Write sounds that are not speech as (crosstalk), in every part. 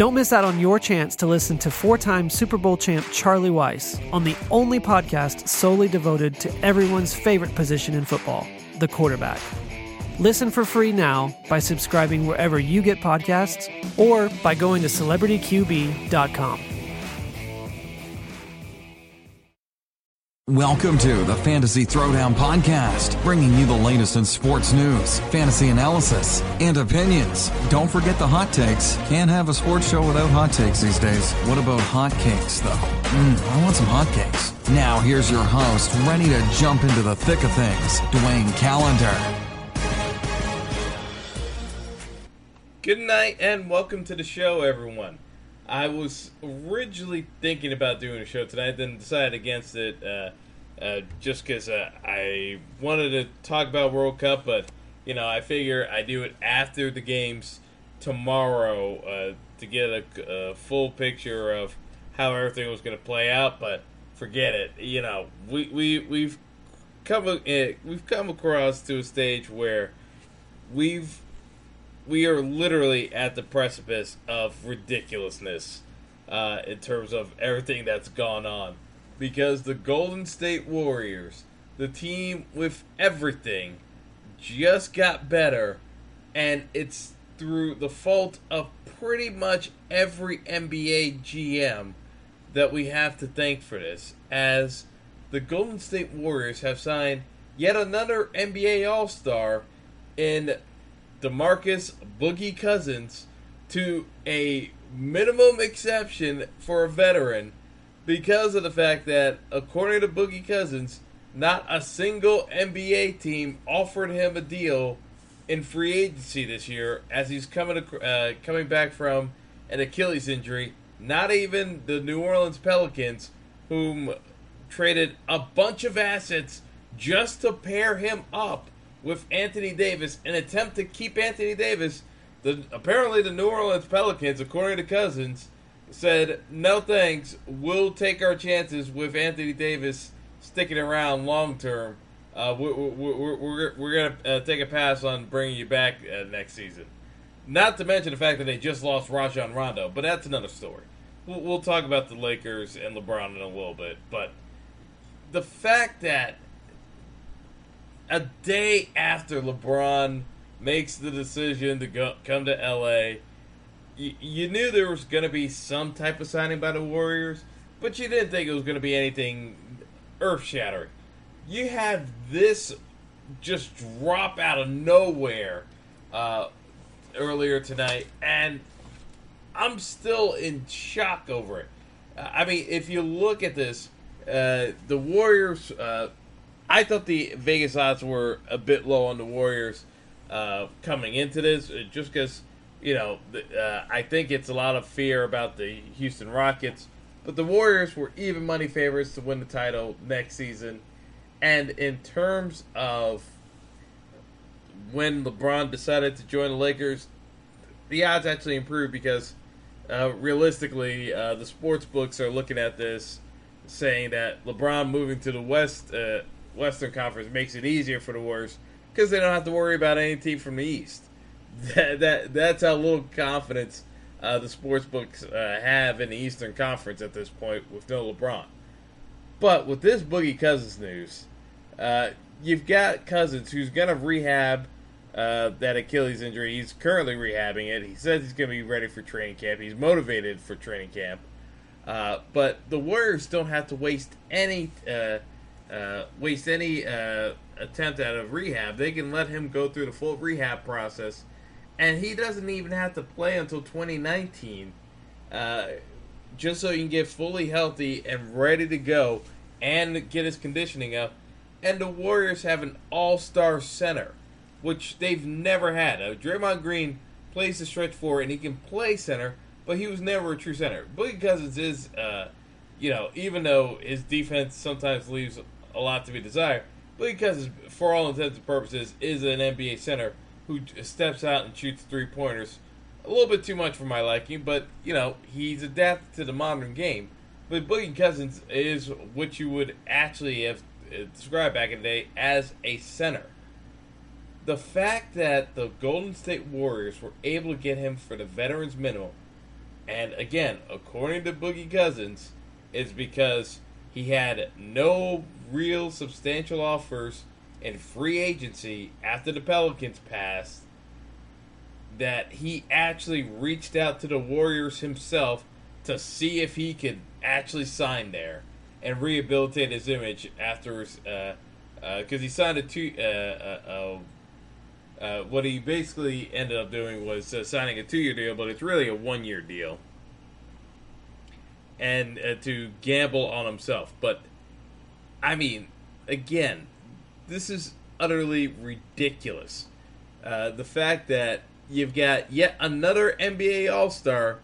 Don't miss out on your chance to listen to four time Super Bowl champ Charlie Weis on the only podcast solely devoted to everyone's favorite position in football, the quarterback. Listen for free now by subscribing wherever you get podcasts or by going to celebrityqb.com. Welcome to the Fantasy Throwdown Podcast, bringing you the latest in sports news, fantasy analysis, and opinions. Don't forget the hot takes. Can't have a sports show without hot takes these days. What about hot cakes, though? Mmm, I want some hot cakes. Now, here's your host, ready to jump into the thick of things, Dwayne Calendar. Good night and welcome to the show, everyone. I was originally thinking about doing a show tonight, then decided against it uh, uh, just because uh, I wanted to talk about World Cup, but you know I figure I do it after the games tomorrow uh, to get a, a, full picture of how everything was going to play out. But forget it. You know we we we've come eh, we've come across to a stage where we've we are literally at the precipice of ridiculousness uh, in terms of everything that's gone on. Because the Golden State Warriors, the team with everything, just got better, and it's through the fault of pretty much every NBA GM that we have to thank for this, as the Golden State Warriors have signed yet another NBA All Star in DeMarcus Boogie Cousins to a minimum exception for a veteran because of the fact that, according to Boogie Cousins, not a single NBA team offered him a deal in free agency this year as he's coming uh, coming back from an Achilles injury. Not even the New Orleans Pelicans, whom traded a bunch of assets just to pair him up with Anthony Davis, an attempt to keep Anthony Davis. The apparently the New Orleans Pelicans, according to Cousins, said no thanks. We'll take our chances with Anthony Davis sticking around long term. Uh, we're, we're, we're, we're to uh, take a pass on bringing you back uh, next season. Not to mention the fact that they just lost Rajon Rondo, but that's another story. We'll, we'll talk about the Lakers and LeBron in a little bit, but the fact that a day after LeBron makes the decision to go come to LA, you, you knew there was going to be some type of signing by the Warriors, but you didn't think it was going to be anything earth shattering. You had this just drop out of nowhere uh, earlier tonight, and I'm still in shock over it. I mean, if you look at this, uh, the Warriors uh, I thought the Vegas odds were a bit low on the Warriors uh, coming into this, uh, just because you know uh, I think it's a lot of fear about the Houston Rockets, but the Warriors were even money favorites to win the title next season, and in terms of when LeBron decided to join the Lakers, the odds actually improved because uh, realistically, uh, the sports books are looking at this saying that LeBron moving to the West uh, Western Conference makes it easier for the Warriors because they don't have to worry about any team from the East. (laughs) That, that that's how little confidence uh, the sports books uh, have in the Eastern Conference at this point with no LeBron. But with this Boogie Cousins news, uh, you've got Cousins who's going to rehab uh, that Achilles injury. He's currently rehabbing it. He says he's going to be ready for training camp. He's motivated for training camp. Uh, but the Warriors don't have to waste any uh, waste any uh, attempt at a rehab. They can let him go through the full rehab process, and he doesn't even have to play until 2019, uh, just so he can get fully healthy and ready to go and get his conditioning up. And the Warriors have an all-star center, which they've never had. Uh, Draymond Green plays the stretch four, and he can play center, but he was never a true center. Boogie Cousins is, uh, you know, even though his defense sometimes leaves a lot to be desired. But because, for all intents and purposes, is an NBA center who steps out and shoots three pointers. A little bit too much for my liking, but you know he's adapted to the modern game. But Boogie Cousins is what you would actually have uh, described back in the day as a center. The fact that the Golden State Warriors were able to get him for the veterans minimum And again, according to Boogie Cousins, it's because he had no real substantial offers in free agency after the Pelicans passed that he actually reached out to the Warriors himself to see if he could actually sign there and rehabilitate his image after because uh, uh, he signed a two uh, uh, uh, uh, what he basically ended up doing was signing a two-year deal, but it's really a one-year deal, and uh, to gamble on himself. But I mean, again, this is utterly ridiculous. Uh, the fact that you've got yet another NBA All Star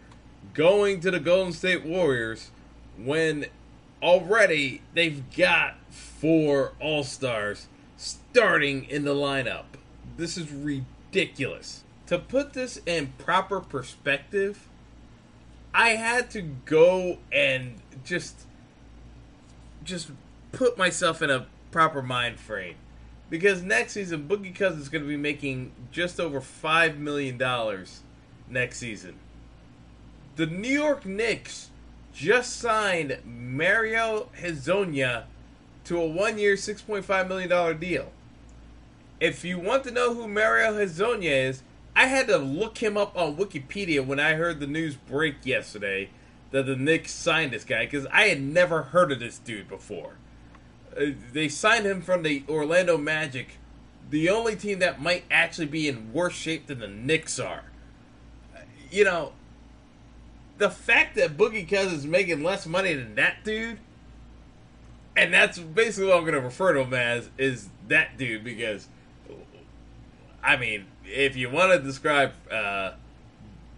going to the Golden State Warriors when already they've got four All Stars starting in the lineup. This is ridiculous. To put this in proper perspective, I had to go and just just put myself in a proper mind frame. Because next season Boogie Cousins is going to be making just over 5 million dollars next season. The New York Knicks just signed Mario Hezonja to a one-year, $6.5 million deal. If you want to know who Mario Hezonja is, I had to look him up on Wikipedia when I heard the news break yesterday that the Knicks signed this guy because I had never heard of this dude before. Uh, they signed him from the Orlando Magic, the only team that might actually be in worse shape than the Knicks are. You know, the fact that Boogie Cousins is making less money than that dude, and that's basically what I'm going to refer to him as, is that dude because, I mean, if you want to describe uh,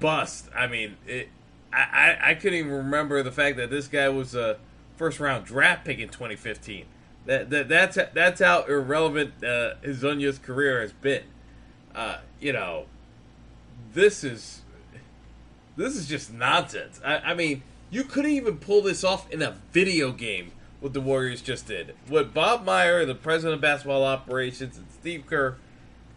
bust, I mean, it, I, I, I couldn't even remember the fact that this guy was a first round draft pick in 2015. That, that that's that's how irrelevant uh, Hezonja's career has been. Uh, you know, this is this is just nonsense. I, I mean, you couldn't even pull this off in a video game. What the Warriors just did. What Bob Meyer, the president of basketball operations, and Steve Kerr.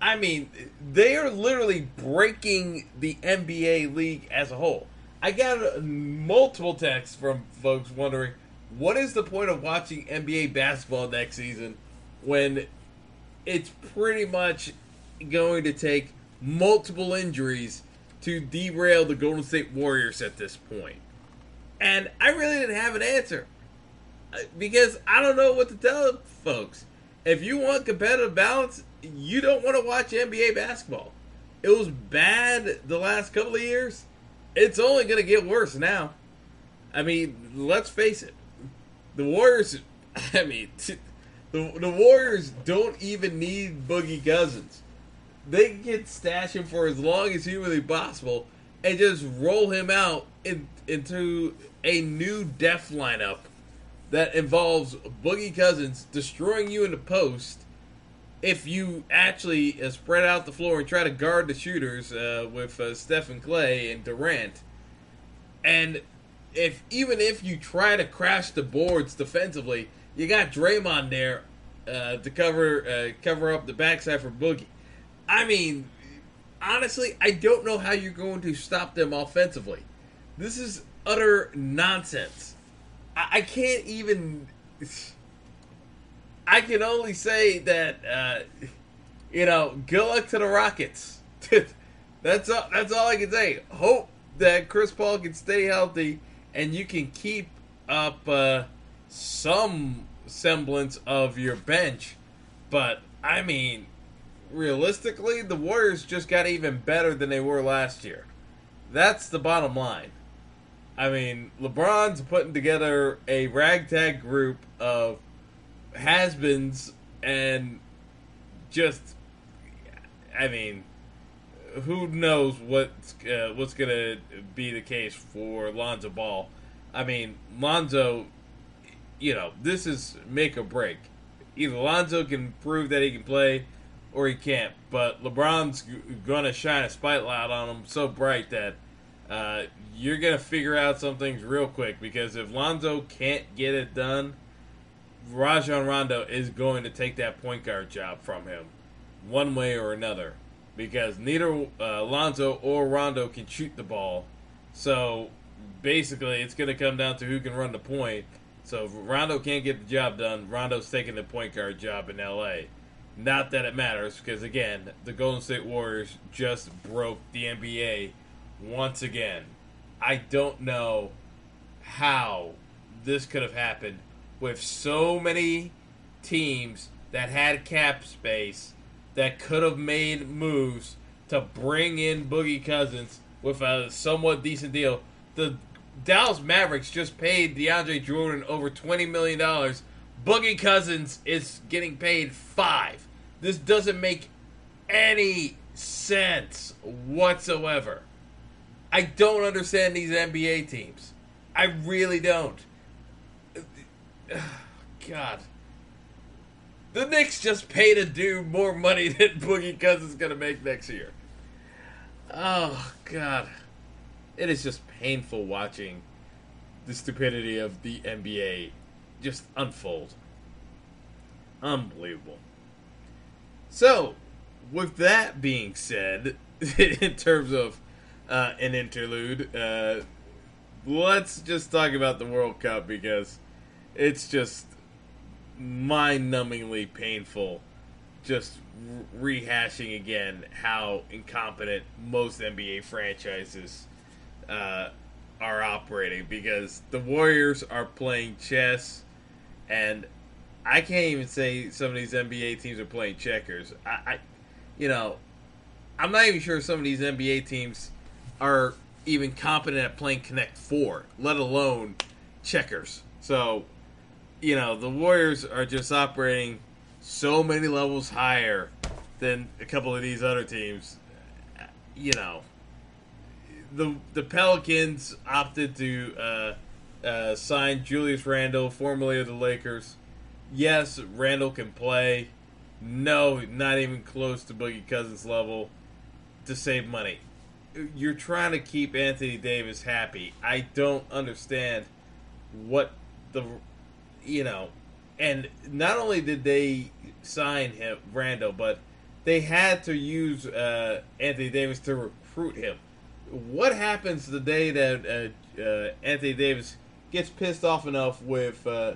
I mean, they are literally breaking the NBA league as a whole. I got multiple texts from folks wondering what is the point of watching NBA basketball next season when it's pretty much going to take multiple injuries to derail the Golden State Warriors at this point? And I really didn't have an answer uh, because I don't know what to tell folks. If you want competitive balance, you don't want to watch NBA basketball. It was bad the last couple of years. It's only going to get worse now. I mean, let's face it the Warriors. (laughs) I mean, the the Warriors don't even need Boogie Cousins. They can stash him for as long as humanly possible and just roll him out in, into a new death lineup that involves Boogie Cousins destroying you in the post. If you actually uh, spread out the floor and try to guard the shooters uh, with uh, Stephen Klay and Durant, and if even if you try to crash the boards defensively, you got Draymond there uh, to cover uh, cover up the backside for Boogie. I mean, honestly, I don't know how you're going to stop them offensively. This is utter nonsense. I, I can't even. I can only say that uh, you know, good luck to the Rockets. (laughs) that's all. That's all I can say. Hope that Chris Paul can stay healthy and you can keep up uh, some semblance of your bench. But I mean, realistically, the Warriors just got even better than they were last year. That's the bottom line. I mean, LeBron's putting together a ragtag group of has-beens and just, I mean, who knows what's uh, what's gonna be the case for Lonzo Ball? I mean, Lonzo, you know, this is make or break. Either Lonzo can prove that he can play, or he can't. But LeBron's gonna shine a spotlight on him so bright that uh, you're gonna figure out some things real quick. Because if Lonzo can't get it done, Rajon Rondo is going to take that point guard job from him, one way or another because neither uh, Lonzo or Rondo can shoot the ball. So basically it's going to come down to who can run the point. So if Rondo can't get the job done, Rondo's taking the point guard job in LA. Not that it matters, because again, the Golden State Warriors just broke the NBA once again. I don't know how this could have happened with so many teams that had cap space that could have made moves to bring in Boogie Cousins with a somewhat decent deal. The Dallas Mavericks just paid DeAndre Jordan over $20 million. Boogie Cousins is getting paid five. This doesn't make any sense whatsoever. I don't understand these NBA teams. I really don't. (sighs) God. The Knicks just paid a dude more money (laughs) than Boogie Cousins is going to make next year. Oh, God. It is just painful watching the stupidity of the NBA just unfold. Unbelievable. So, with that being said, (laughs) in terms of uh, an interlude, uh, let's just talk about the World Cup because it's just mind-numbingly painful just rehashing again how incompetent most NBA franchises uh, are operating because the Warriors are playing chess, and I can't even say some of these NBA teams are playing checkers. I, I you know, I'm not even sure some of these NBA teams are even competent at playing Connect Four, let alone checkers. So you know, the Warriors are just operating so many levels higher than a couple of these other teams. You know, the the Pelicans opted to uh, uh, sign Julius Randle, formerly of the Lakers. Yes, Randle can play. No, not even close to Boogie Cousins level to save money. You're trying to keep Anthony Davis happy. I don't understand what the you know, and not only did they sign him Randle, but they had to use uh, Anthony Davis to recruit him. What happens the day that uh, uh, Anthony Davis gets pissed off enough with uh,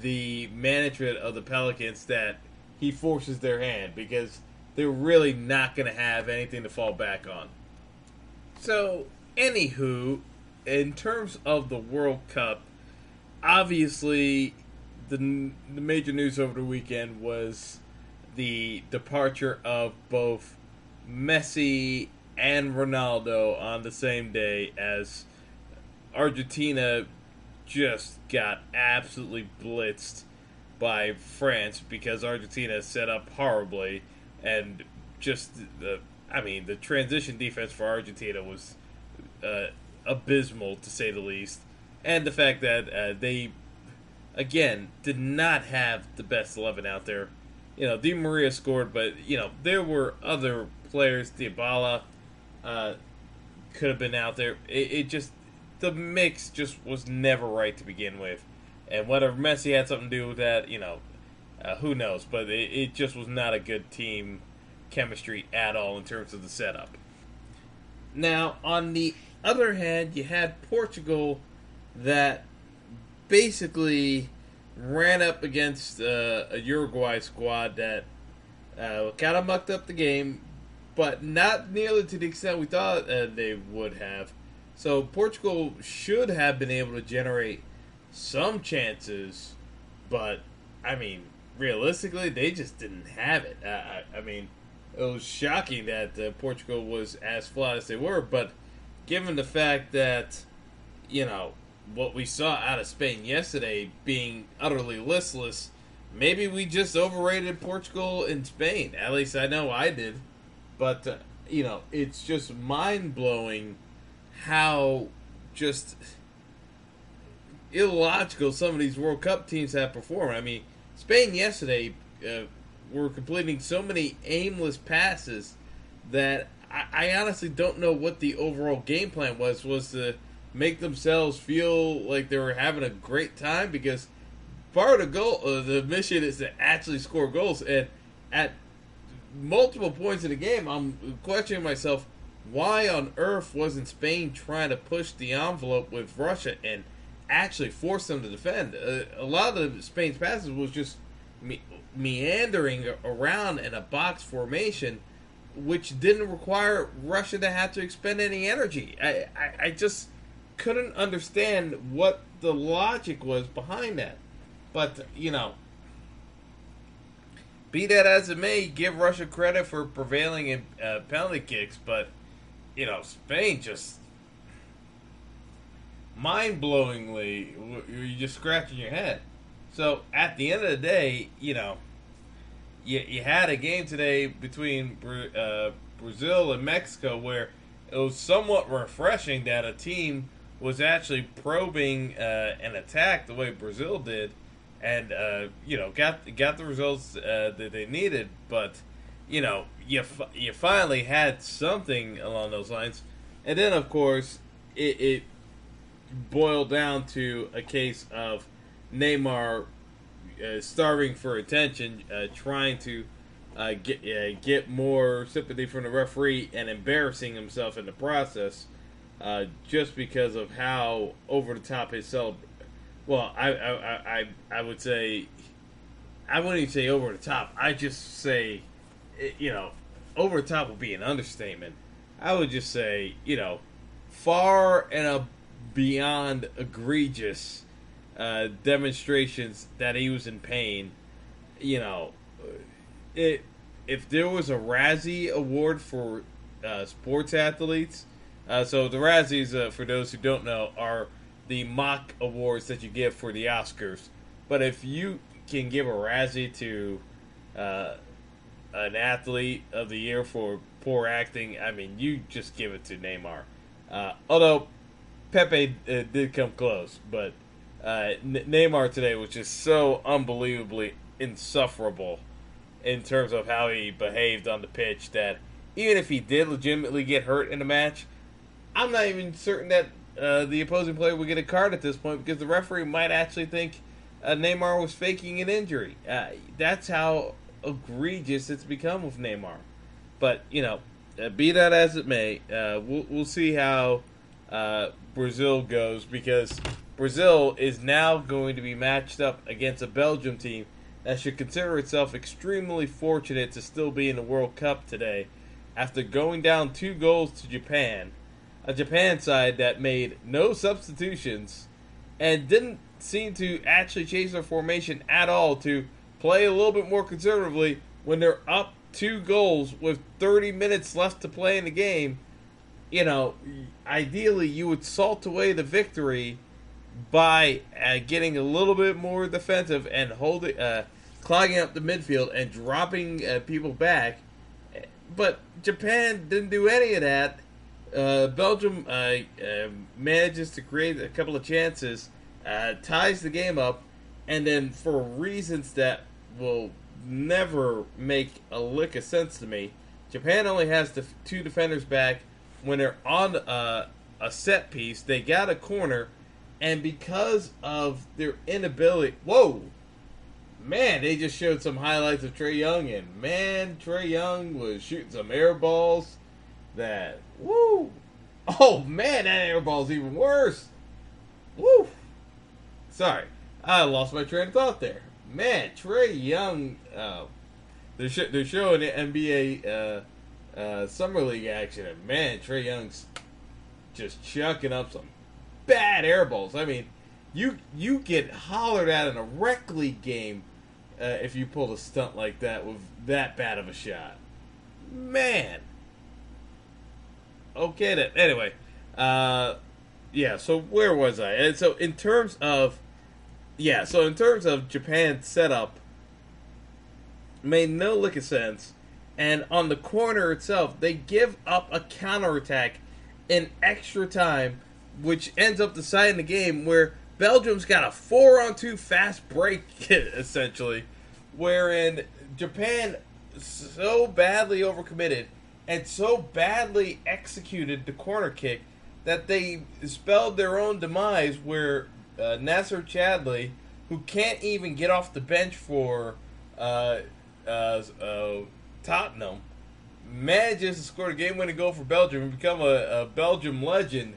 the management of the Pelicans that he forces their hand because they're really not going to have anything to fall back on. So, anywho, in terms of the World Cup, obviously, the, the major news over the weekend was the departure of both Messi and Ronaldo on the same day as Argentina just got absolutely blitzed by France because Argentina set up horribly and just the I mean the transition defense for Argentina was uh, abysmal to say the least and the fact that uh, they again did not have the best eleven out there. You know, Di Maria scored, but you know there were other players. Dybala uh, could have been out there. It, it, just the mix just was never right to begin with, and whether Messi had something to do with that, you know, uh, who knows? But it, it just was not a good team chemistry at all in terms of the setup. Now, on the other hand, you had Portugal that basically ran up against uh, a Uruguay squad that uh, kind of mucked up the game, but not nearly to the extent we thought uh, they would have. So Portugal should have been able to generate some chances, but I mean, realistically, they just didn't have it. I, I mean, it was shocking that uh, Portugal was as flat as they were, but given the fact that you know what we saw out of Spain yesterday being utterly listless, maybe we just overrated Portugal and Spain. At least I know I did. But, uh, you know, it's just mind blowing how just illogical some of these World Cup teams have performed. I mean, Spain yesterday uh, were completing so many aimless passes that I, I honestly don't know what the overall game plan was. Was to make themselves feel like they were having a great time because part of the goal, uh, the mission is to actually score goals. And at multiple points in the game, I'm questioning myself: why on earth wasn't Spain trying to push the envelope with Russia and actually force them to defend? Uh, a lot of Spain's passes was just me- meandering around in a box formation, which didn't require Russia to have to expend any energy. I, I, I just couldn't understand what the logic was behind that. But, you know, be that as it may, give Russia credit for prevailing in uh, penalty kicks, but, you know, Spain just mind blowingly, you're just scratching your head. So at the end of the day, you know, you, you had a game today between uh, Brazil and Mexico where it was somewhat refreshing that a team was actually probing uh, an attack the way Brazil did, and uh, you know got got the results uh, that they needed. But you know you you finally had something along those lines, and then of course it, it boiled down to a case of Neymar uh, starving for attention, uh, trying to uh, get get more sympathy from the referee, and embarrassing himself in the process, uh, just because of how over the top his celebration. Well, I, I I I would say, I wouldn't even say over the top. I just say, you know, over the top would be an understatement. I would just say, you know, far and beyond egregious uh, demonstrations that he was in pain. You know, it if there was a Razzie Award for uh, sports athletes, uh, so the Razzies, uh, for those who don't know, are the mock awards that you give for the Oscars. But if you can give a Razzie to uh, an athlete of the year for poor acting, I mean, you just give it to Neymar. Uh, although Pepe uh, did come close, but uh, Neymar today was just so unbelievably insufferable in terms of how he behaved on the pitch that even if he did legitimately get hurt in the match, I'm not even certain that uh, the opposing player would get a card at this point because the referee might actually think uh, Neymar was faking an injury. Uh, that's how egregious it's become with Neymar. But you know, uh, be that as it may, uh, we'll we'll see how uh, Brazil goes because Brazil is now going to be matched up against a Belgium team that should consider itself extremely fortunate to still be in the World Cup today after going down two goals to Japan. A Japan side that made no substitutions and didn't seem to actually change their formation at all to play a little bit more conservatively when they're up two goals with 30 minutes left to play in the game. You know, ideally you would salt away the victory by uh, getting a little bit more defensive and holding, uh, clogging up the midfield and dropping uh, people back. But Japan didn't do any of that. Uh, Belgium uh, uh, manages to create a couple of chances, ties the game up, and then for reasons that will never make a lick of sense to me, Japan only has two defenders back when they're on a set piece. They got a corner and because of their inability, whoa, man, they just showed some highlights of Trae Young, and man, Trae Young was shooting some air balls that, woo, oh man, that air ball's even worse. Woo, sorry, I lost my train of thought there. Man, Trae Young, uh, they're, sh- they're showing the NBA uh, uh, Summer League action, and man, Trae Young's just chucking up some bad airballs. I mean, you you get hollered at in a rec league game uh, if you pull a stunt like that with that bad of a shot. Man. Okay then. Anyway, uh, yeah. So where was I? And so in terms of, yeah. So in terms of Japan's setup, made no lick of sense. And on the corner itself, they give up a counterattack in extra time which ends up deciding the game where Belgium's got a four on two fast break, (laughs) essentially, wherein Japan so badly overcommitted and so badly executed the corner kick that they spelled their own demise where uh, Nacer Chadli, who can't even get off the bench for uh, uh, uh Tottenham, manages to score a game-winning goal for Belgium and become a, a Belgium legend.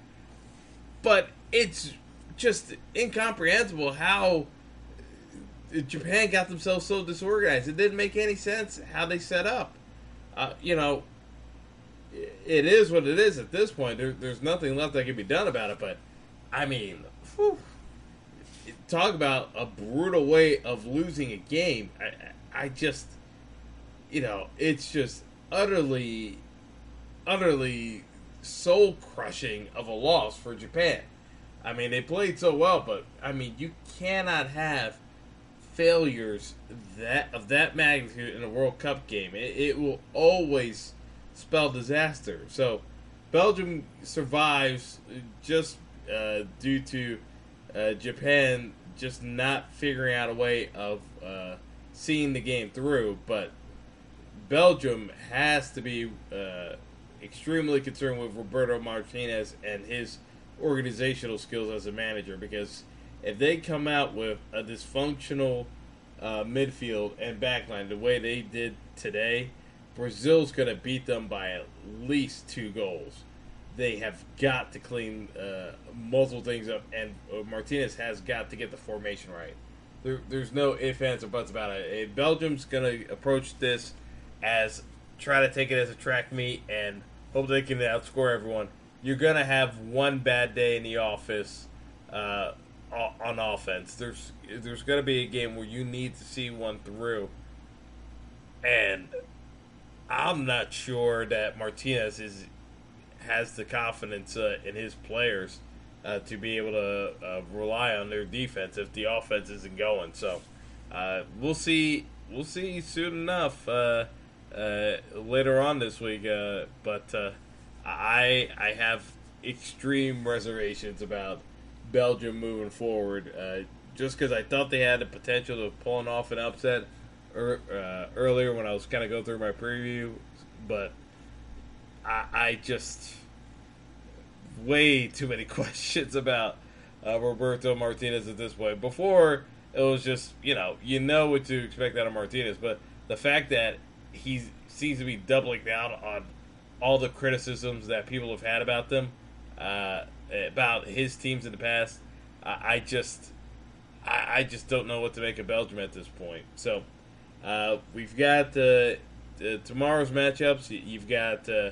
But it's just incomprehensible how Japan got themselves so disorganized. It didn't make any sense how they set up. Uh, you know, it is what it is at this point. There, there's nothing left that can be done about it. But I mean, whew, talk about a brutal way of losing a game. I, I just, you know, it's just utterly, utterly soul crushing of a loss for Japan. I mean, they played so well, but I mean, you cannot have failures that of that magnitude in a World Cup game. It, it will always spell disaster. So, Belgium survives just uh, due to uh, Japan just not figuring out a way of uh, seeing the game through. But Belgium has to be uh, extremely concerned with Roberto Martinez and his organizational skills as a manager because if they come out with a dysfunctional uh, midfield and backline the way they did today, Brazil's going to beat them by at least two goals. They have got to clean uh, multiple things up, and uh, Martinez has got to get the formation right. There, there's no ifs, ands, or buts about it. Belgium's going to approach this as try to take it as a track meet and hope they can outscore everyone. You're going to have one bad day in the office uh, on offense. There's there's going to be a game where you need to see one through, and I'm not sure that Martinez is has the confidence uh, in his players uh, to be able to uh, rely on their defense if the offense isn't going. So uh, we'll see. We'll see soon enough uh, uh, later on this week. but I I have extreme reservations about Belgium moving forward. just because I thought they had the potential of pulling off an upset er, earlier when I was kind of going through my preview, but I, I just way too many (laughs) questions about uh, Roberto Martinez at this point. Before it was just you know you know what to expect out of Martinez, but the fact that he seems to be doubling down on all the criticisms that people have had about them, uh, about his teams in the past, I, I just I, I, just don't know what to make of Belgium at this point. So uh, we've got uh, tomorrow's matchups. You've got uh,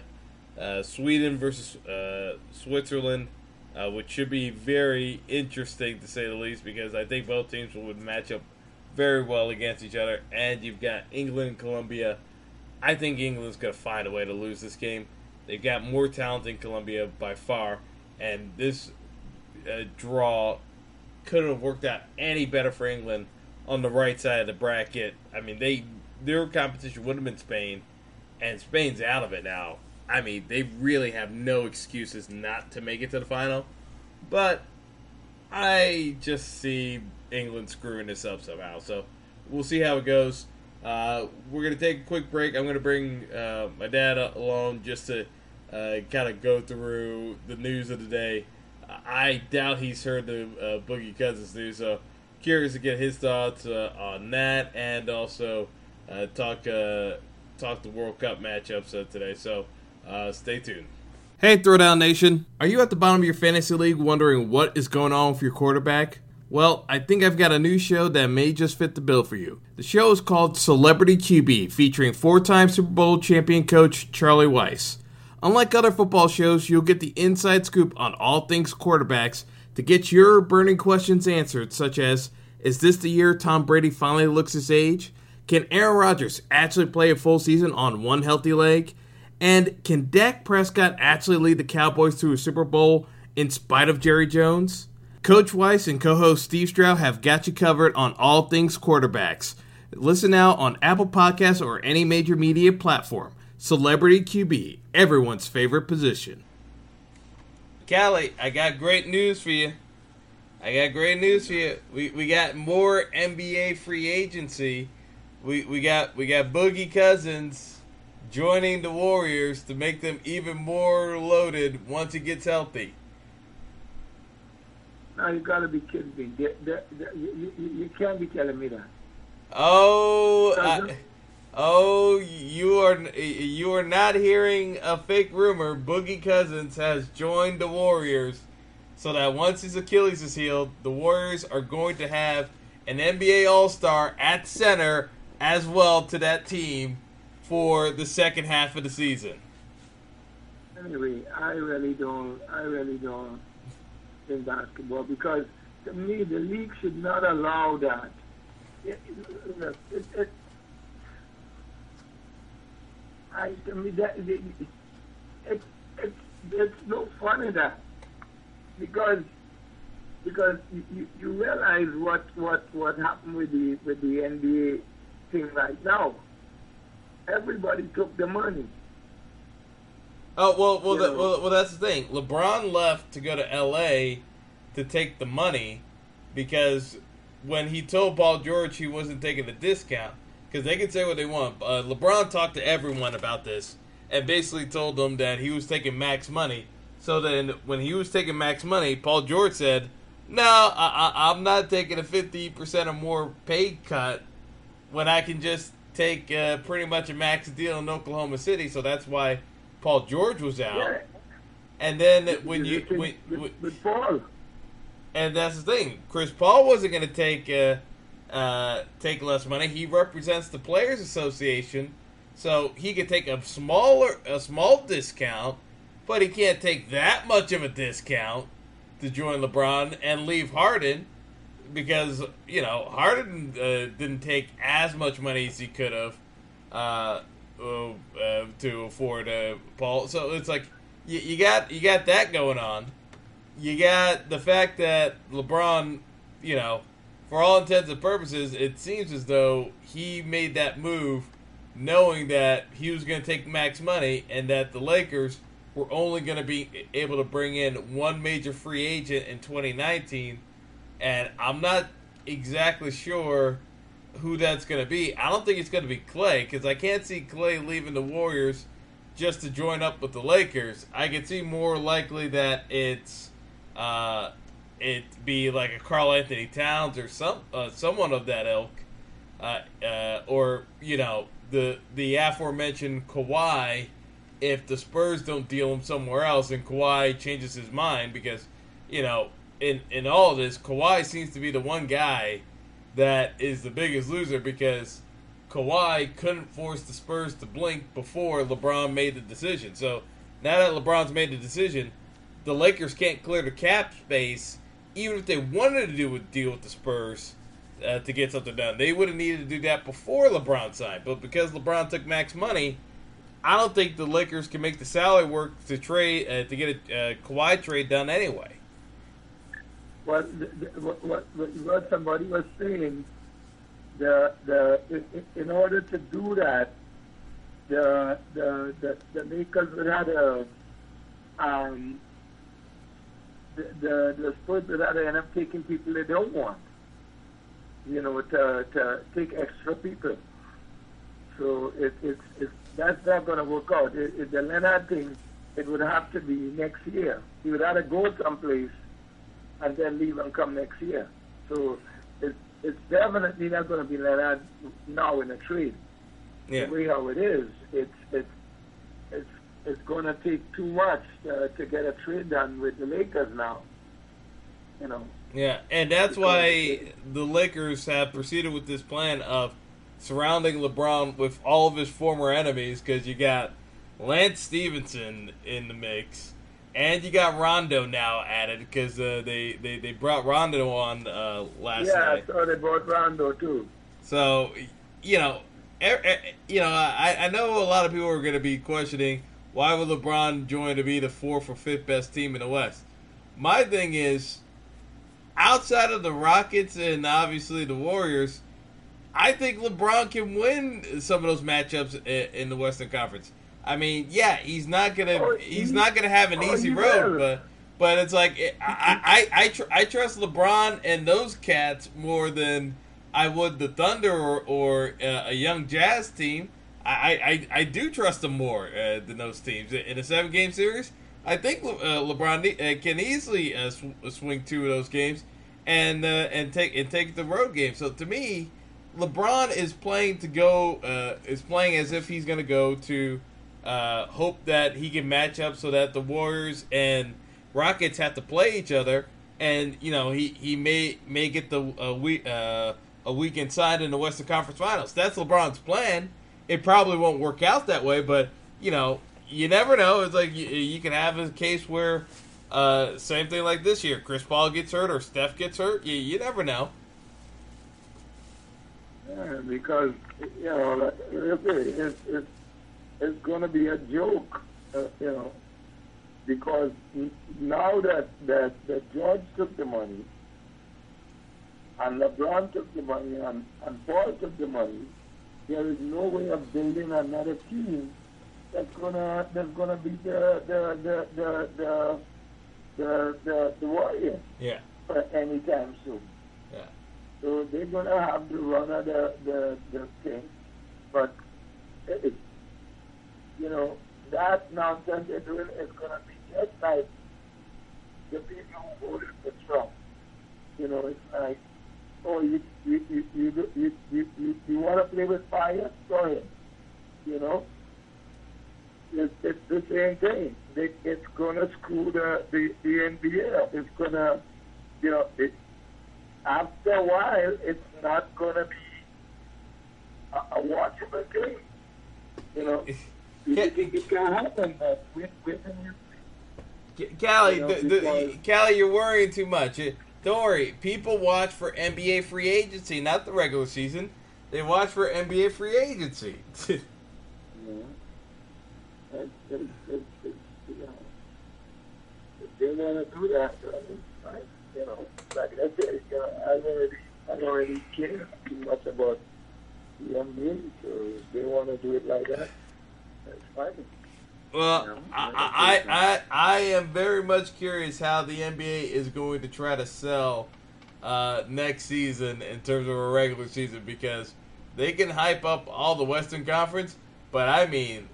uh, Sweden versus uh, Switzerland, uh, which should be very interesting to say the least, because I think both teams would match up very well against each other. And you've got England and Colombia. I think England's going to find a way to lose this game. They've got more talent in Colombia by far, and this uh, draw couldn't have worked out any better for England on the right side of the bracket. I mean, they their competition would have been Spain, and Spain's out of it now. I mean, they really have no excuses not to make it to the final. But I just see England screwing this up somehow. So we'll see how it goes. Uh, we're to take a quick break. I'm to bring uh, my dad along just to uh, kind of go through the news of the day. I doubt he's heard the uh, Boogie Cousins news, so curious to get his thoughts uh, on that and also uh, talk talk the World Cup matchups today. So uh, stay tuned. Hey, Throwdown Nation. Are you at the bottom of your fantasy league wondering what is going on with your quarterback? Well, I think I've got a new show that may just fit the bill for you. The show is called Celebrity QB, featuring four time Super Bowl champion coach Charlie Weis. Unlike other football shows, you'll get the inside scoop on all things quarterbacks to get your burning questions answered, such as Is this the year Tom Brady finally looks his age? Can Aaron Rodgers actually play a full season on one healthy leg? And can Dak Prescott actually lead the Cowboys to a Super Bowl in spite of Jerry Jones? Coach Weis and co host Steve Stroud have got you covered on all things quarterbacks. Listen now on Apple Podcasts or any major media platform. Celebrity QB, everyone's favorite position. Callie, I got great news for you. I got great news for you. We, we got more NBA free agency. We we got we got Boogie Cousins joining the Warriors to make them even more loaded once he gets healthy. No, you gotta be kidding me. They, they, they, you, you, you, can't be telling me that. Oh, I, Oh, you are you are not hearing a fake rumor. Boogie Cousins has joined the Warriors, so that once his Achilles is healed, the Warriors are going to have an NBA All Star at center as well to that team for the second half of the season. Anyway, I really don't. I really don't in basketball because to me the league should not allow that. It, it, it, I, I mean that it, it, it, it's no fun in that because because you, you realize what, what, what happened with the with the NBA thing right now. Everybody took the money. Oh well, well, the, well, well, that's the thing. LeBron left to go to L.A. to take the money because when he told Paul George he wasn't taking the discount, because they can say what they want. Uh, LeBron talked to everyone about this and basically told them that he was taking max money. So then, when he was taking max money, Paul George said, "No, I, I, I'm not taking a fifty percent or more pay cut when I can just take uh, pretty much a max deal in Oklahoma City." So that's why Paul George was out. Yeah. And then when you when, when, and that's the thing. Chris Paul wasn't going to take uh, uh, take less money. He represents the Players Association, so he could take a smaller a small discount, but he can't take that much of a discount to join LeBron and leave Harden because you know Harden uh, didn't take as much money as he could have uh, uh, to afford Paul. So it's like you, you got you got that going on you got the fact that LeBron, you know, for all intents and purposes, it seems as though he made that move knowing that he was going to take max money and that the Lakers were only going to be able to bring in one major free agent in 2019. And I'm not exactly sure who that's going to be. I don't think it's going to be Klay because I can't see Klay leaving the Warriors just to join up with the Lakers. I could see more likely that it's uh, it be like a Karl Anthony Towns or some uh, someone of that ilk, uh, uh, or you know the the aforementioned Kawhi, if the Spurs don't deal him somewhere else and Kawhi changes his mind because you know in in all this Kawhi seems to be the one guy that is the biggest loser because Kawhi couldn't force the Spurs to blink before LeBron made the decision. So now that LeBron's made the decision the Lakers can't clear the cap space, even if they wanted to do a deal with the Spurs uh, to get something done. They would have needed to do that before LeBron signed. But because LeBron took max money, I don't think the Lakers can make the salary work to trade uh, to get a uh, Kawhi trade done anyway. What, what, what, what somebody was saying, the the in, order to do that, the the the, the Lakers would have a um, the, the, the Spurs would rather end up taking people they don't want, you know, to, to take extra people. So it, it's, it's, that's not going to work out. It, it, the Leonard thing, it would have to be next year. He would rather go someplace and then leave and come next year. So it's, it's definitely not going to be Leonard now in a trade. Yeah. The way how it is, it's, it's, it's it's going to take too much uh, to get a trade done with the Lakers now. You know. Yeah, and that's why the Lakers have proceeded with this plan of surrounding LeBron with all of his former enemies because you got Lance Stephenson in the mix, and you got Rondo now added because uh, they, they they brought Rondo on uh, last yeah, night. Yeah, so they brought Rondo too. So you know, er, er, you know, I, I know a lot of people are going to be questioning why would LeBron join to be the fourth or fifth best team in the West? My thing is, outside of the Rockets and obviously the Warriors, I think LeBron can win some of those matchups in the Western Conference. I mean, yeah, he's not gonna oh, he's not gonna have an oh, easy road, but but it's like I I I, tr- I trust LeBron and those cats more than I would the Thunder or, or uh, a young Jazz team. I, I, I do trust them more uh, than those teams in a seven game series. I think Le- uh, LeBron uh, can easily uh, sw- swing two of those games and uh, and take and take the road game. So to me, LeBron is playing to go uh, is playing as if he's going to go to uh, hope that he can match up so that the Warriors and Rockets have to play each other, and you know he, he may may get the a week uh, a week inside in the Western Conference Finals. That's LeBron's plan. It probably won't work out that way, but you know you never know. It's like you, you can have a case where uh, same thing like this year, Chris Paul gets hurt or Steph gets hurt. You, you never know. Yeah, because you know, it's it's, it's going to be a joke, uh, you know, because now that that that George took the money, and LeBron took the money, and and Paul took the money, there is no way of building another team that's gonna that's gonna be the the the the the the, the, the Warriors. Yeah. Anytime soon. Yeah. So they're gonna have to run of the the the thing, but it, you know that nonsense they're doing is gonna be just like the people who voted for Trump. You know, it's like, oh, you you you you you you, you, you want to play with fire? Go ahead. You know, it's, it's the same thing. It, it's to screw the, the, the NBA up. It's to, you know, it, after a while, it's not to be a, a watchable game. You know, you think it can happen, but with, with you, Callie, You know, the, the, Callie, you're worrying too much. It- Don't worry. People watch for NBA free agency, not the regular season. They watch for NBA free agency. (laughs) it's, you know, they want to do that, I, you know, like I said, you know, I don't really, I don't really care too much about the NBA. So if they want to do it like that, that's fine. Well, I I, I, I am very much curious how the NBA is going to try to sell uh, next season in terms of a regular season because they can hype up all the Western Conference, but I mean,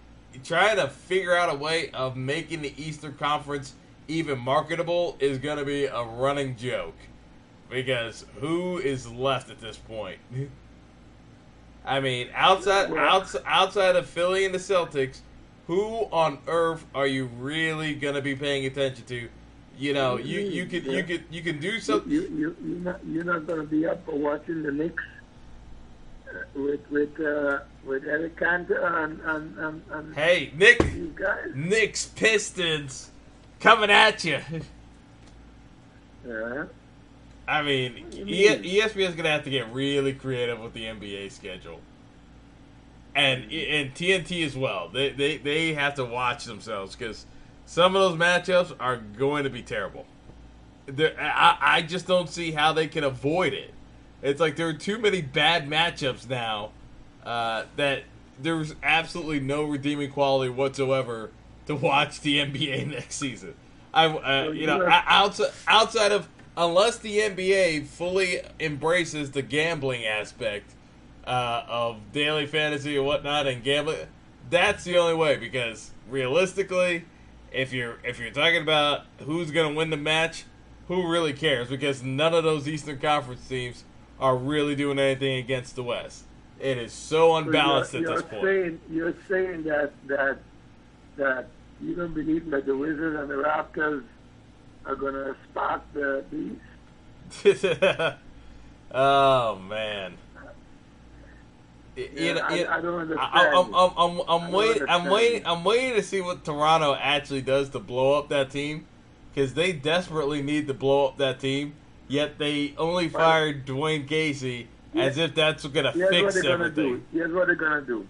trying to figure out a way of making the Eastern Conference even marketable is going to be a running joke because who is left at this point? (laughs) I mean, outside outside outside of Philly and the Celtics, who on earth are you really gonna be paying attention to? You know, you you could you could you can do something. you, you, you're not, you're not going to be up for watching the Knicks uh, with with uh, with Enes Kanter and and, and, and Hey, Nick. Knicks Pistons coming at you. Yeah. I mean, E- ESPN's gonna have to get really creative with the NBA schedule, and and TNT as well. They they they have to watch themselves because some of those matchups are going to be terrible. There- I I just don't see how they can avoid it. It's like there are too many bad matchups now uh, that there's absolutely no redeeming quality whatsoever to watch the NBA (laughs) next season. I uh, you know outside outside of unless the NBA fully embraces the gambling aspect uh, of daily fantasy and whatnot and gambling, that's the only way. Because realistically, if you're if you're talking about who's going to win the match, who really cares? Because none of those Eastern Conference teams are really doing anything against the West. It is so unbalanced you're, at this you're point. Saying, you're saying that that that you don't believe that the Wizards and the Raptors are going to spot the beast. (laughs) oh man. Y- Yeah, you know, I, I, don't understand. I, am. I'm, I'm, I I'm waiting. I'm waiting. I'm waiting to see what Toronto actually does to blow up that team, because they desperately need to blow up that team. Yet they only fired Dwane Casey as if that's going to Here's what fix they're to everything. do. Here's what they're going to do.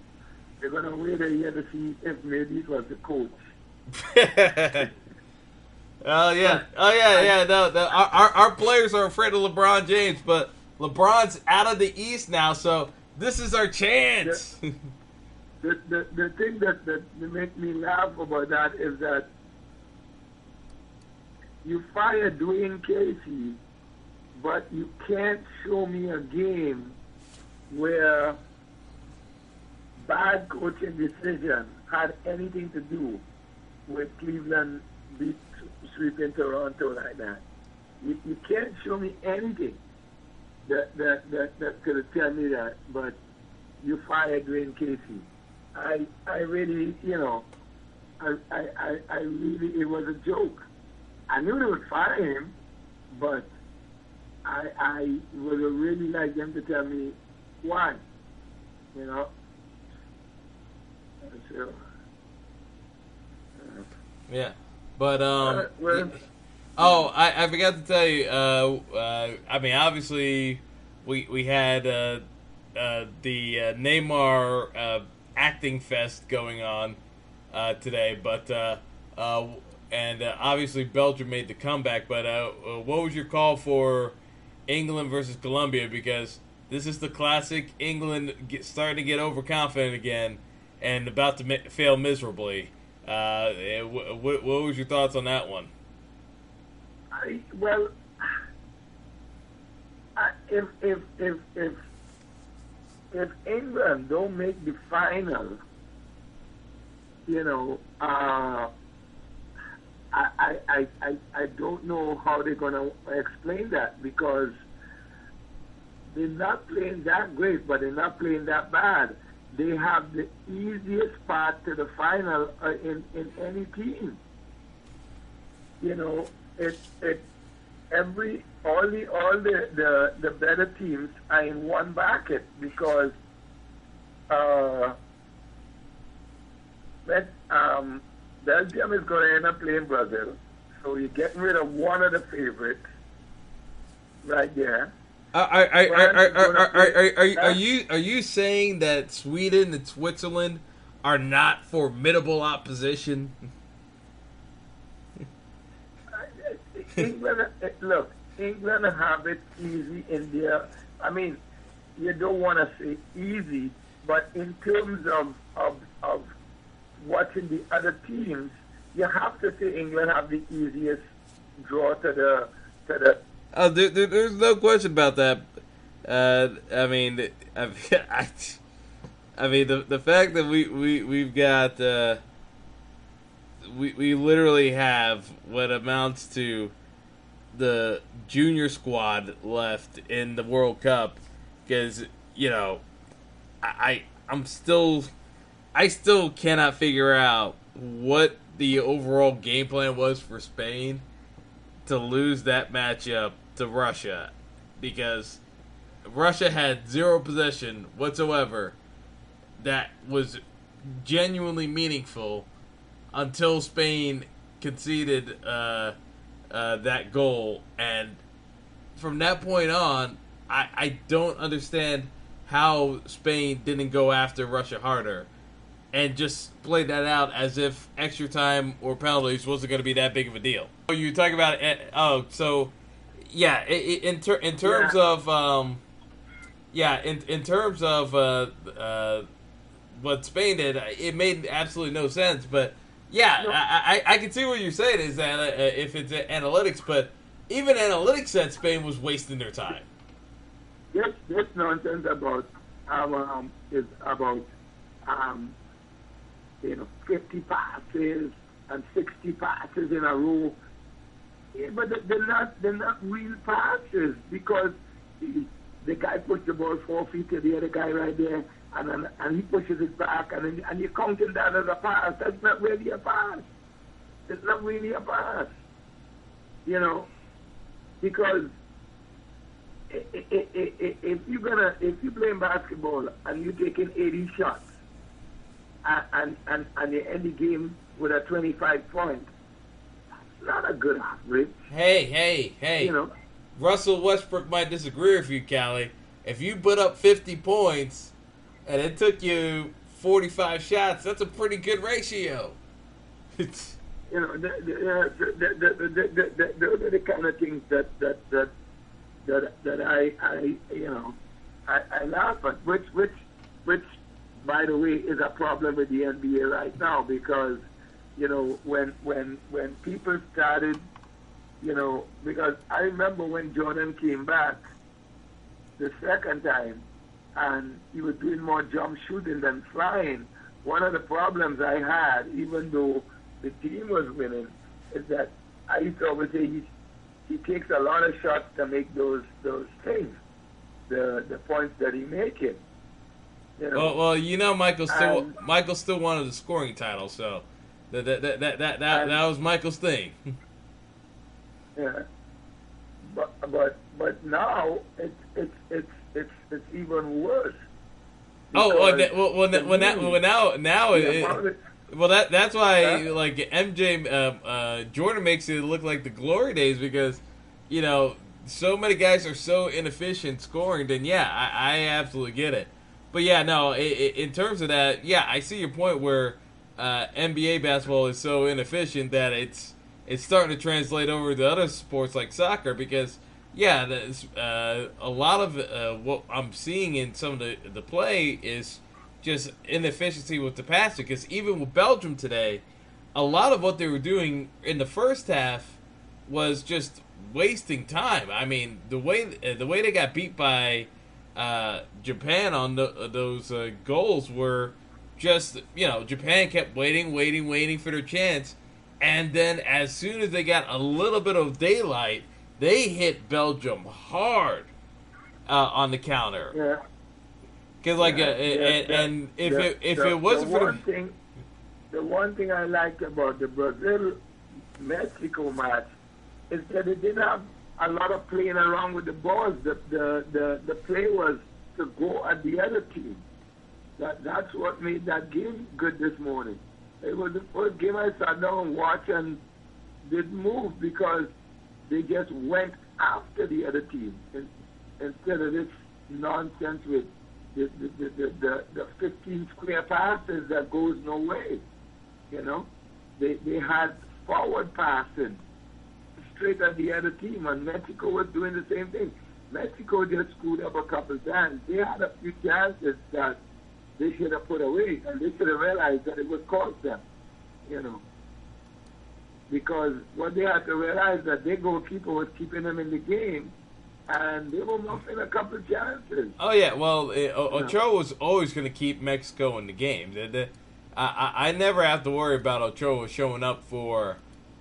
They're going to wait a year to see if maybe it was the coach. (laughs) oh yeah, oh yeah, yeah. No, the, our, our our players are afraid of LeBron James, but LeBron's out of the East now, so this is our chance. The, the, the thing that, that makes me laugh about that is that you fire Dwane Casey, but you can't show me a game where bad coaching decision had anything to do with Cleveland beat sweeping Toronto like that. You, you can't show me anything. That that that, that could have tell me that, but you fired Dwane Casey. I I really you know I I I, I really it was a joke. I knew they would fire him, but I I would have really liked them to tell me why. You know. So, uh, Yeah, but um. Uh, well- Oh, I, I forgot to tell you. Uh, uh, I mean, obviously, we we had uh, uh, the uh, Neymar uh, acting fest going on today, but and obviously Belgium made the comeback. But what was your call for England versus Colombia? Because this is the classic England get, starting to get overconfident again and about to mi- fail miserably. Uh, what, what was your thoughts on that one? Well, I, if if if if if England don't make the final, you know, uh, I, I I I don't know how they're gonna explain that because they're not playing that great, but they're not playing that bad. They have the easiest path to the final uh, in in any team. You know, it it every all the all the, the, the better teams are in one bracket because uh, but um, Belgium is going to end up playing Brazil, so you're getting rid of one of the favorites right there. Are, are, are, are, are you are you saying that Sweden and Switzerland are not formidable opposition? England, eh, look, England have it easy in their. I mean, you don't want to say easy, but in terms of, of of watching the other teams, you have to say England have the easiest draw to the to the. Oh, there, there, there's no question about that. Uh, I mean, I, (laughs) I, I mean the the fact that we we we've got uh, we we literally have what amounts to the junior squad left in the World Cup because you know I I'm still I still cannot figure out what the overall game plan was for Spain to lose that matchup to Russia because Russia had zero possession whatsoever that was genuinely meaningful until Spain conceded uh, uh, that goal. And from that point on, I, I don't understand how Spain didn't go after Russia harder and just played that out as if extra time or penalties wasn't going to be that big of a deal. Oh, you talk about it. Oh, so yeah, in ter- in terms Yeah. of um, yeah, in in terms of uh, uh, what Spain did, it made absolutely no sense. But yeah, No. I, I I can see what you're saying is that uh, if it's analytics, but even analytics said Spain was wasting their time. This this nonsense about um is about um you know fifty passes and sixty passes in a row. Yeah, but they- they're not they're not real passes because the, the guy puts the ball four feet to the other guy right there, and then, and he pushes it back, and then, and you're counting that as a pass. That's not really a pass. It's not really a pass. You know, because if you're gonna if you're playing basketball and you're taking 80 shots and and and, and you end the game with a 25 point, that's not a good average. Hey, hey, hey! You know, Russell Westbrook might disagree with you, Callie. If you put up 50 points and it took you 45 shots, that's a pretty good ratio. It's, you know, the, the, uh, the, the kind of things that that that that, that I, I you know I, I laugh at, which which which by the way is a problem with the NBA right now because you know when when when people started you know because I remember when Jordan came back the second time and he was doing more jump shooting than flying. One of the problems I had, even though the team was winning, is that I used to always say he, he takes a lot of shots to make those those things. the the points that he making. You know? Well, well, you know, Michael still Um, Michael still wanted the scoring title, so that that that that that, that, Um, that was Michael's thing. (laughs) Yeah. But but but now it's it's it's it's it's even worse. oh, well, that, well, well, to well, now, well, now, now, the it, well, that that's why Huh? like MJ uh, uh, Jordan makes it look like the glory days because you know so many guys are so inefficient scoring. Then yeah, I, I absolutely get it. But yeah, no, i i in terms of that, yeah, I see your point where uh, NBA basketball is so inefficient that it's it's starting to translate over to other sports like soccer because yeah, uh, a lot of uh, what I'm seeing in some of the the play is just inefficiency with the passing. Because even with Belgium today, a lot of what they were doing in the first half was just wasting time. I mean, the way uh, the way they got beat by uh, Japan on the, uh, those uh, goals were just you know Japan kept waiting, waiting, waiting for their chance, and then as soon as they got a little bit of daylight, they hit Belgium hard uh, on the counter. Yeah. Cause like Yeah, uh, yeah, and, the- and if the- it if the- it wasn't the for one the thing, the one thing I liked about the Brazil Mexico match is that it didn't have a lot of playing around with the balls. The the the, the play was to go at the other team. That that's what made that game good this morning. It was the first game I sat down and watched and didn't move because they just went after the other team in, instead of this nonsense with the the, the, the, the, the 15 square passes that goes no way. You know, they they had forward passing straight at the other team, and Mexico was doing the same thing. Mexico just screwed up a couple times. They had a few chances that they should have put away, and they should have realized that it would cost them. You know, because what they had to realize that their goalkeeper was keeping them in the game, and they were muffing a couple of chances. Oh yeah, well, uh, O- Ochoa was always going to keep Mexico in the game. The- the- I, I I never have to worry about Ochoa showing up for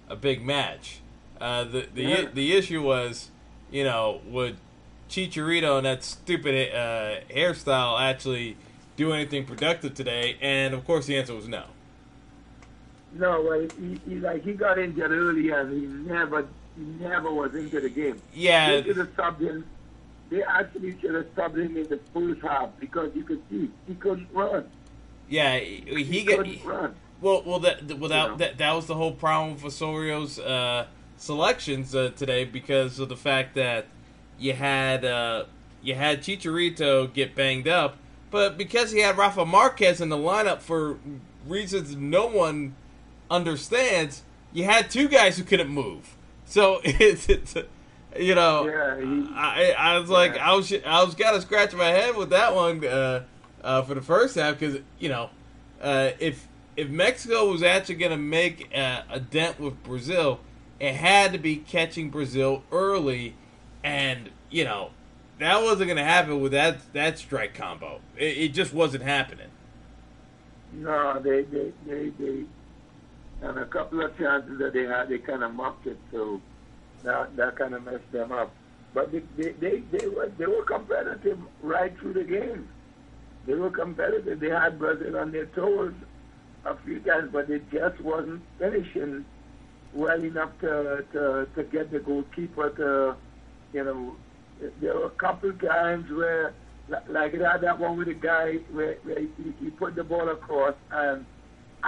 a big match. Uh, the the Yeah. the issue was, you know, would Chicharito and that stupid uh, hairstyle actually do anything productive today? And of course, the answer was no. No, well, he, he like he got injured early, and he never, he never was into the game. Yeah, They should have subbed him. They actually should have subbed him in the first half because you could see he couldn't run. yeah, he, he He got couldn't run. Well, well, that well, that, know? that that was the whole problem with Osorio's uh, selections uh, today because of the fact that you had uh, you had Chicharito get banged up, but because he had Rafa Marquez in the lineup for reasons no one understands, you had two guys who couldn't move. So (laughs) it's, it's you know, Yeah, he- I I was like Yeah. I was I was kind of scratching my head with that one uh, uh, for the first half because you know uh, if if Mexico was actually going to make a, a dent with Brazil, it had to be catching Brazil early, and you know that wasn't going to happen with that that strike combo. It, it just wasn't happening. No, they, they, they, they, and a couple of chances that they had, they kind of muffed it, so that that kind of messed them up. But they, they, they, they were they were competitive right through the game. They were competitive. They had Brazil on their toes a few times, but it just wasn't finishing well enough to to, to get the goalkeeper to, you know, there were a couple of times where like like that that one with the guy where, where he, he put the ball across and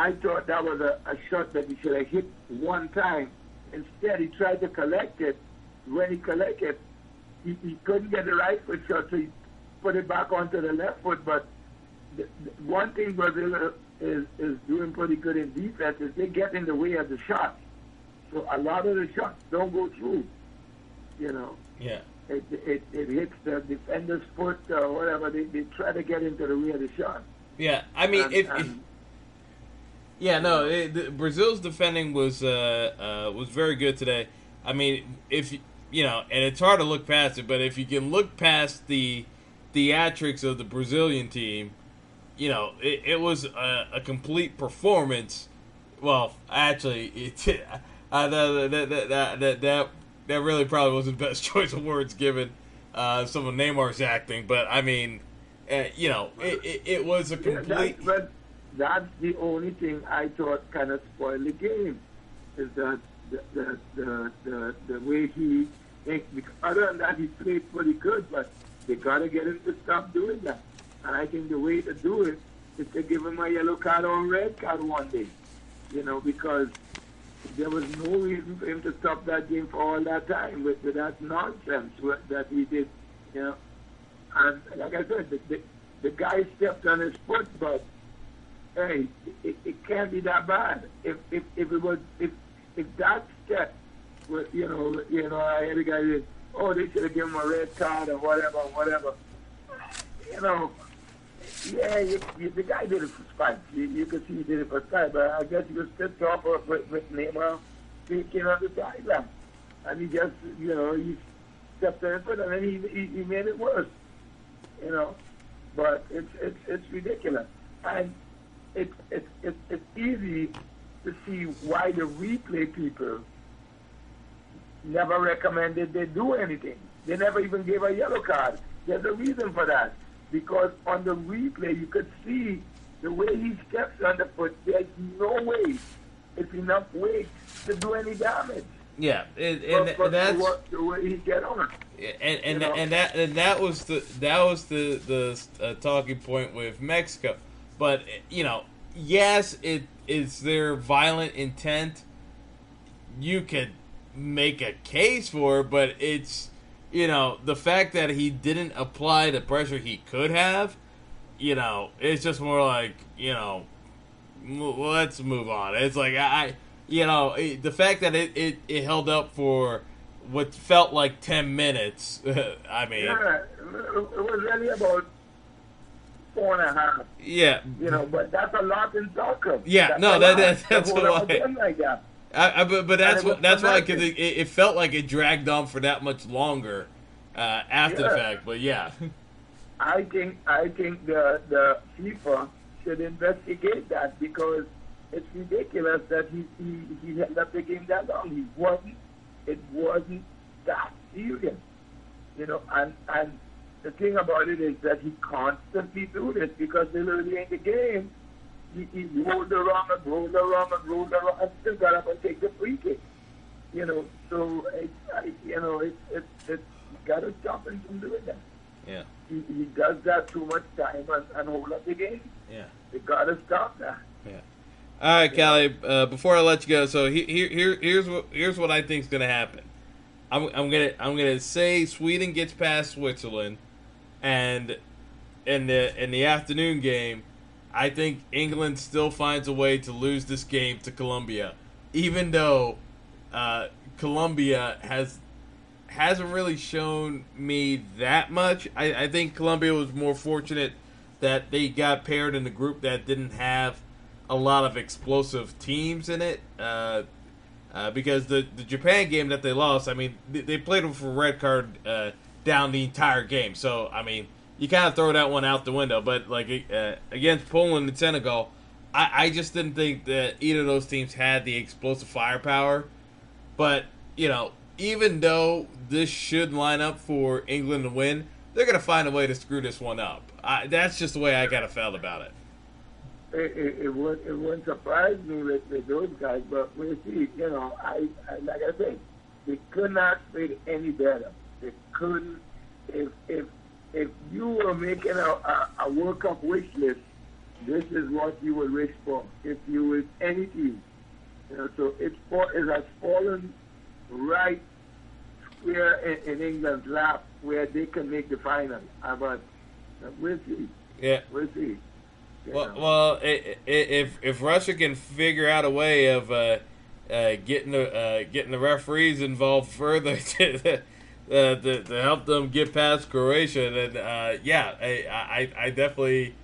I thought that was a, a shot that he should have hit one time. Instead, he tried to collect it. When he collected, he, he couldn't get the right foot shot, so he put it back onto the left foot. But the, the one thing Brazil is is doing pretty good in defense is they get in the way of the shot. So a lot of the shots don't go through. You know Yeah. it, it, it hits the defender's foot or whatever. They, they try to get into the rear of the shot. Yeah, I mean, And- if, if and- yeah, no, it, the, Brazil's defending was uh, uh, was very good today. I mean, if you- you know, and it's hard to look past it, but if you can look past the theatrics of the Brazilian team, you know, it, it was a, a complete performance. Well, actually, (laughs) it, uh, that, that, that, that, that, that really probably wasn't the best (laughs) choice of words given uh, some of Neymar's acting, but I mean, uh, you know, it, it, it was a Yeah, complete. that's, but that's the only thing I thought kind of spoiled the game, is that the the the, the, the way he. Other than that, he played pretty good, but they gotta get him to stop doing that. And I think the way to do it is to give him a yellow card or a red card one day, you know, because there was no reason for him to stop that game for all that time with, with that nonsense that he did, you know. And like I said, the, the, the guy stepped on his foot, but hey, it, it can't be that bad. If if, if it was if if that step, was, you know, you know, I had a guy that oh they should have given him a red card or whatever, whatever. You know, yeah, you, you, the guy did it for spite. You, you could see he did it for spite, but I guess he was pissed off with, with, Neymar speaking on the sideline, and he just, you know, he stepped on his foot, and then he, he he made it worse. You know, but it's it's it's ridiculous, and it's it's it's it's easy to see why the replay people never recommended they do anything. They never even gave a yellow card. There's a reason for that. Because on the replay, you could see the way he steps on the foot, there's no way it's enough weight to do any damage. Yeah, and, But- and, that's the, the way he get on. and and, you know? and that and that was the that was the the uh, talking point with Mexico. But you know, yes, it is their violent intent. You could make a case for, but it's you know the fact that he didn't apply the pressure he could have. You know, it's just more like you know, let's move on. It's like I, you know, the fact that it, it, it held up for what felt like ten minutes. (laughs) I mean, Yeah, it was really about four and a half. yeah, You know, but that's a lot in soccer. Yeah, That's no, that- that- that's hold up why. a game like that. I, I, but, but that's And it was what that's why because it, it felt like it dragged on for that much longer uh, after the fact. But yeah, I think I think the the FIFA should investigate that because it's ridiculous that he he, he held up the game that long. He wasn't it wasn't that serious, you know. And and the thing about it is that he constantly do this because they're early in the game. He, he rolled around and rolled around and rolled around and still got up and take the free kick. You know, so it's I, you know it's it's it's got to stop him from doing that yeah, he, he does that too much time and, and hold up the game. yeah. They gotta stop that. All right, Callie. Uh, before I let you go, so he- here, here, here's what here's what I think's gonna happen. I'm, I'm gonna I'm gonna say Sweden gets past Switzerland, and in the in the afternoon game, I think England still finds a way to lose this game to Colombia, even though uh, Colombia has hasn't really shown me that much. I, I think Colombia was more fortunate that they got paired in a group that didn't have a lot of explosive teams in it. Uh, uh, because the, the Japan game that they lost, I mean, they, they played with a red card uh, down the entire game. So, I mean, you kind of throw that one out the window. But, like, uh, against Poland and Senegal, I, I just didn't think that either of those teams had the explosive firepower. But, you know, even though this should line up for England to win, they're going to find a way to screw this one up. I, that's just the way I kind of felt about it. It, it, it would it wouldn't surprise me with, with those guys, but we'll see. You know, I, I like I said, they could not play any better. They couldn't. If if if you were making a, a, a World Cup wish list, this is what you would wish for. If you with any team, you know, so it's it has fallen right square in, in England's lap where they can make the final. But we'll see. Yeah. We'll see. You Well, know. well, if if Russia can figure out a way of uh, uh, getting the uh, getting the referees involved further (laughs) to, uh, to to help them get past Croatia, then uh, yeah, I, I I definitely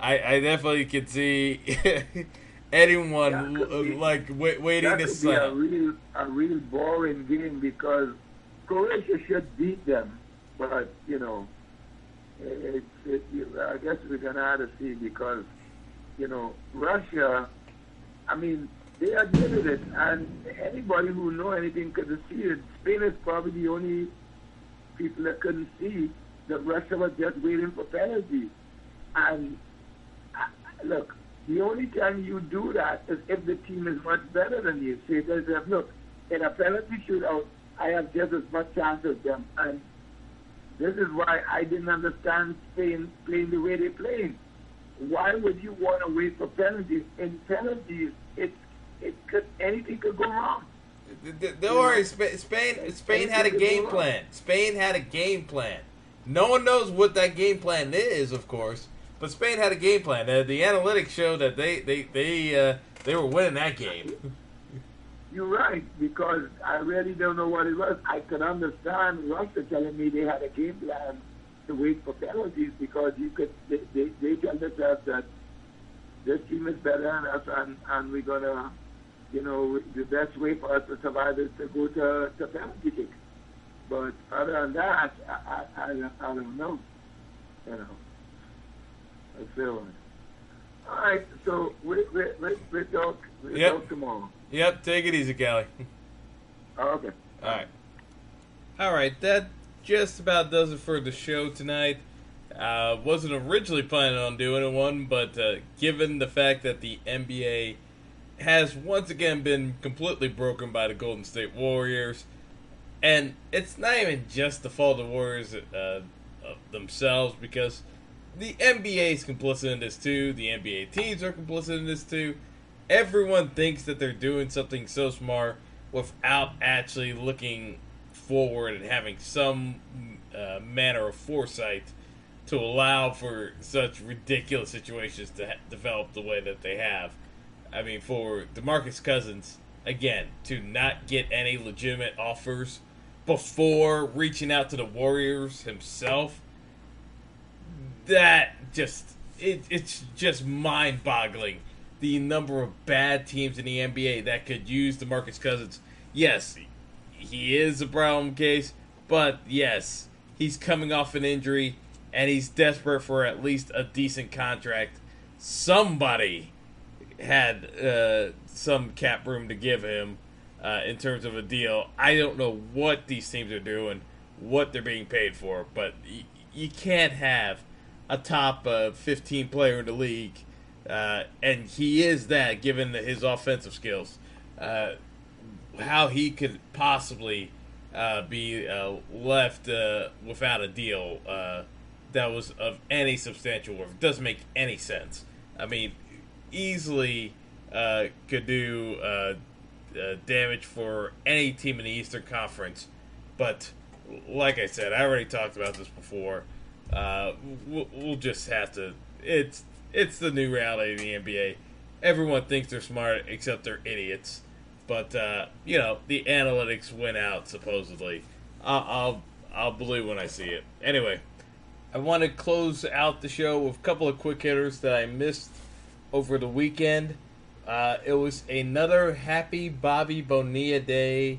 I, I definitely could see (laughs) anyone be- like wait, waiting that to could be a sign. real a real boring game because Croatia should beat them, but you know, it, it, it, I guess we're gonna have to see because you know Russia. I mean, they admitted it, and anybody who know anything could see it. Spain is probably the only people that couldn't see rest of us just waiting for penalties. And I, look, the only time you do that is if the team is much better than you. Say to yourself, look, in a penalty shootout, I have just as much chance as them. And this is why I didn't understand Spain playing the way they played. Why would you want to wait for penalties? In penalties, it it could anything could go wrong. Don't worry, Spain. Spain had a game plan. Spain had a game plan. No one knows what that game plan is, of course, but Spain had a game plan. Uh, the analytics show that they they they uh, they were winning that game. (laughs) You're right because I really don't know what it was. I could understand Russia telling me they had a game plan to wait for penalties because you could they they, they tell themselves that this team is better than us and and we're gonna you know the best way for us to survive is to go to to penalty kicks. But other than that, I, I, I, I don't know. You know, I feel it. All right, so we we we, we talk we Yep. talk tomorrow. Yep, take it easy, Callie. Oh, okay. All right. All right, that just about does it for the show tonight. Uh, wasn't originally planning on doing it one, but uh, given the fact that the NBA has once again been completely broken by the Golden State Warriors, and it's not even just the fault of the Warriors uh, themselves, because the NBA is complicit in this too. The NBA teams are complicit in this too. Everyone thinks that they're doing something so smart without actually looking forward and having some uh, manner of foresight to allow for such ridiculous situations to ha- develop the way that they have. I mean, for DeMarcus Cousins, again, to not get any legitimate offers before reaching out to the Warriors himself, that just it, it's just mind-boggling the number of bad teams in the NBA that could use DeMarcus Cousins. Yes, he is a problem case, but yes, he's coming off an injury and he's desperate for at least a decent contract. Somebody had uh, some cap room to give him uh, in terms of a deal. I don't know what these teams are doing, what they're being paid for, but y- you can't have a top uh, 15 player in the league, uh, and he is that given his offensive skills. Uh, how he could possibly uh, be left without a deal that was of any substantial worth doesn't make any sense. I mean, easily uh, could do uh, uh, damage for any team in the Eastern Conference, but like I said, I already talked about this before. Uh, we'll, we'll just have to. It's it's the new reality of the NBA. Everyone thinks they're smart, except they're idiots. But uh, you know, the analytics went out supposedly. I'll, I'll I'll believe when I see it. Anyway, I want to close out the show with a couple of quick hitters that I missed over the weekend. Uh, it was another happy Bobby Bonilla day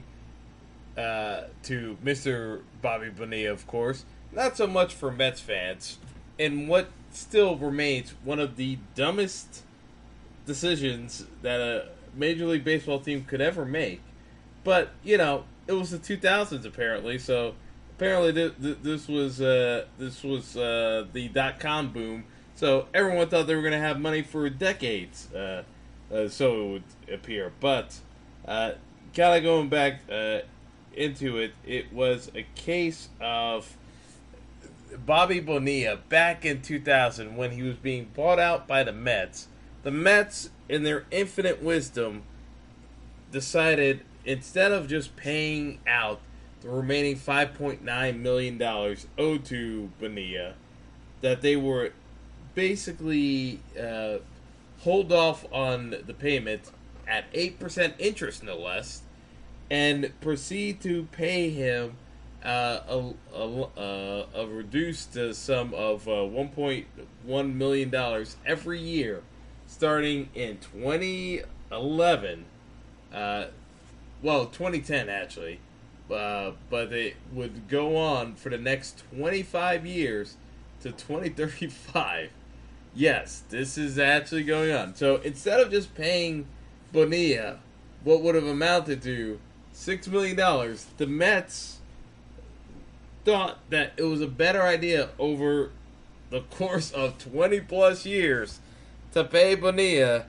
uh, to Mr. Bobby Bonilla, of course. Not so much for Mets fans. And what still remains one of the dumbest decisions that a Major League Baseball team could ever make. But, you know, it was the 2000s apparently, so apparently th- th- this was uh, this was uh, the dot com boom. So everyone thought they were going to have money for decades. Uh, uh, so it would appear. But uh, kind of going back uh, into it, it was a case of Bobby Bonilla back in 2000 when he was being bought out by the Mets. The Mets, in their infinite wisdom, decided instead of just paying out the remaining $5.9 million owed to Bonilla, that they were basically uh, hold off on the payment at 8% interest, no less, and proceed to pay him uh, a, a, a, a reduced uh, sum of uh, $1.1 million every year starting in 2011. Uh, well, 2010 actually. Uh, but it would go on for the next 25 years to 2035. Yes, this is actually going on. So instead of just paying Bonilla what would have amounted to $6 million, the Mets thought that it was a better idea over the course of 20 plus years to pay Bonilla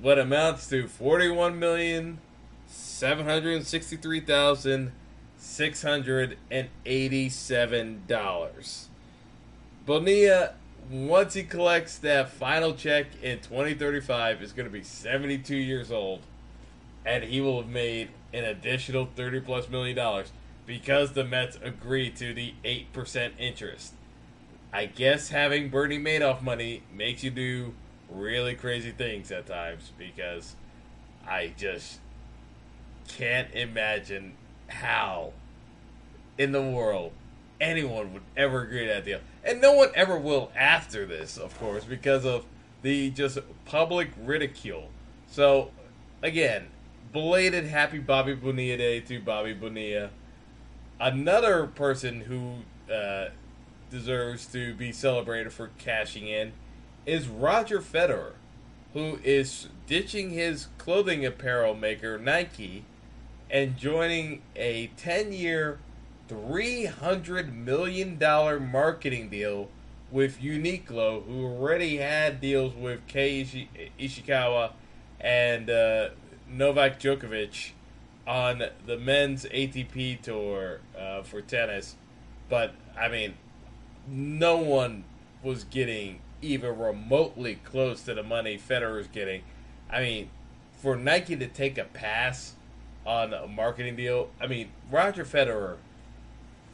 what amounts to forty-one million seven hundred sixty-three thousand six hundred and eighty-seven dollars. Bonilla, once he collects that final check in 2035, is going to be 72 years old, and he will have made an additional 30 plus million dollars because the Mets agreed to the 8% interest. I guess having Bernie Madoff money makes you do really crazy things at times because I just can't imagine how in the world anyone would ever agree to that deal. And no one ever will after this, of course, because of the just public ridicule. So, again, belated happy Bobby Bonilla Day to Bobby Bonilla. Another person who uh, deserves to be celebrated for cashing in is Roger Federer, who is ditching his clothing apparel maker Nike and joining a 10 year, $300 million marketing deal with Uniqlo, who already had deals with Kei Nishikori and uh, Novak Djokovic on the men's ATP tour uh, for tennis. But, I mean, no one was getting even remotely close to the money Federer's getting. I mean, for Nike to take a pass on a marketing deal, I mean, Roger Federer,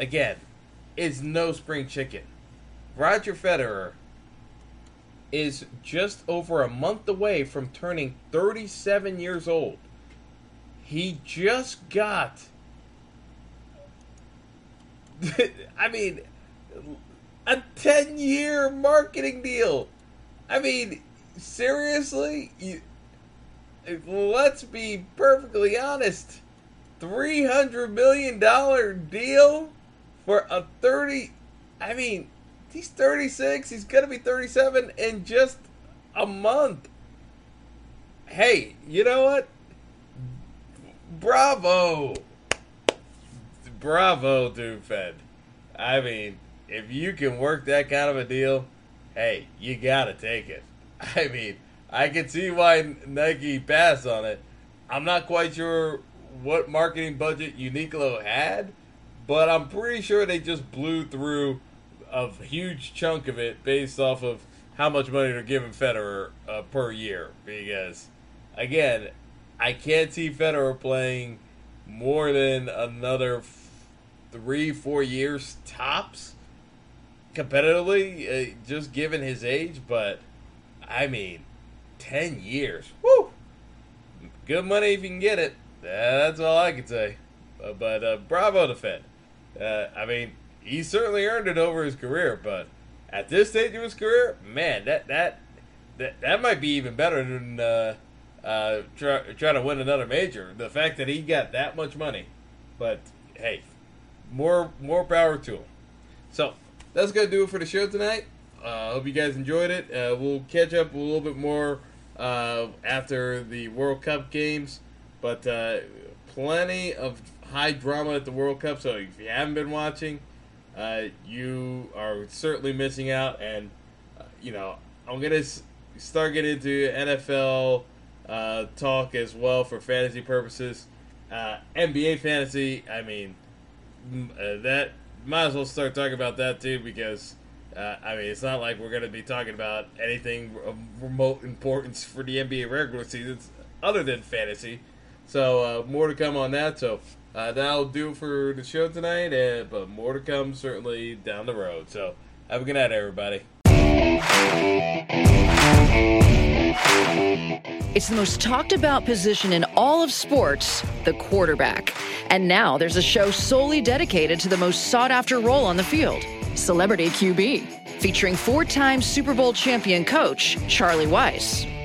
again, is no spring chicken. Roger Federer is just over a month away from turning 37 years old. He just got. (laughs) I mean, a 10 year marketing deal. I mean, seriously? You, let's be perfectly honest. $300 million deal for a 30. I mean, he's 36. He's going to be 37 in just a month. Hey, you know what? Bravo. Bravo, Dude Fed. I mean, if you can work that kind of a deal, hey, you gotta take it. (laughs) I mean, I can see why Nike passed on it. I'm not quite sure what marketing budget Uniqlo had, but I'm pretty sure they just blew through a huge chunk of it based off of how much money they're giving Federer uh, per year. Because, again, I can't see Federer playing more than another three, four years tops competitively, uh, just given his age. But I mean, ten years, woo, good money if you can get it. That's all I can say. Uh, but uh, bravo to Fed. Uh, I mean, he certainly earned it over his career, but at this stage of his career, man, that that that, that might be even better than uh, uh, try, trying to win another major. The fact that he got that much money, but hey, more more power to him. So that's gonna do it for the show tonight. Uh, hope you guys enjoyed it. Uh, we'll catch up a little bit more uh, after the World Cup games, but uh, plenty of high drama at the World Cup. So if you haven't been watching, uh, you are certainly missing out. And uh, you know, I'm gonna start getting into NFL talk as well for fantasy purposes. NBA fantasy, I mean, that might as well start talking about that too because uh, I mean it's not like we're going to be talking about anything of remote importance for the NBA regular season other than fantasy. So uh, more to come on that. So uh, that'll do for the show tonight, uh, but more to come certainly down the road. So have a good night, everybody. It's the most talked about position in all of sports, the quarterback. And now there's a show solely dedicated to the most sought after role on the field Celebrity QB, featuring four time Super Bowl champion coach Charlie Weis.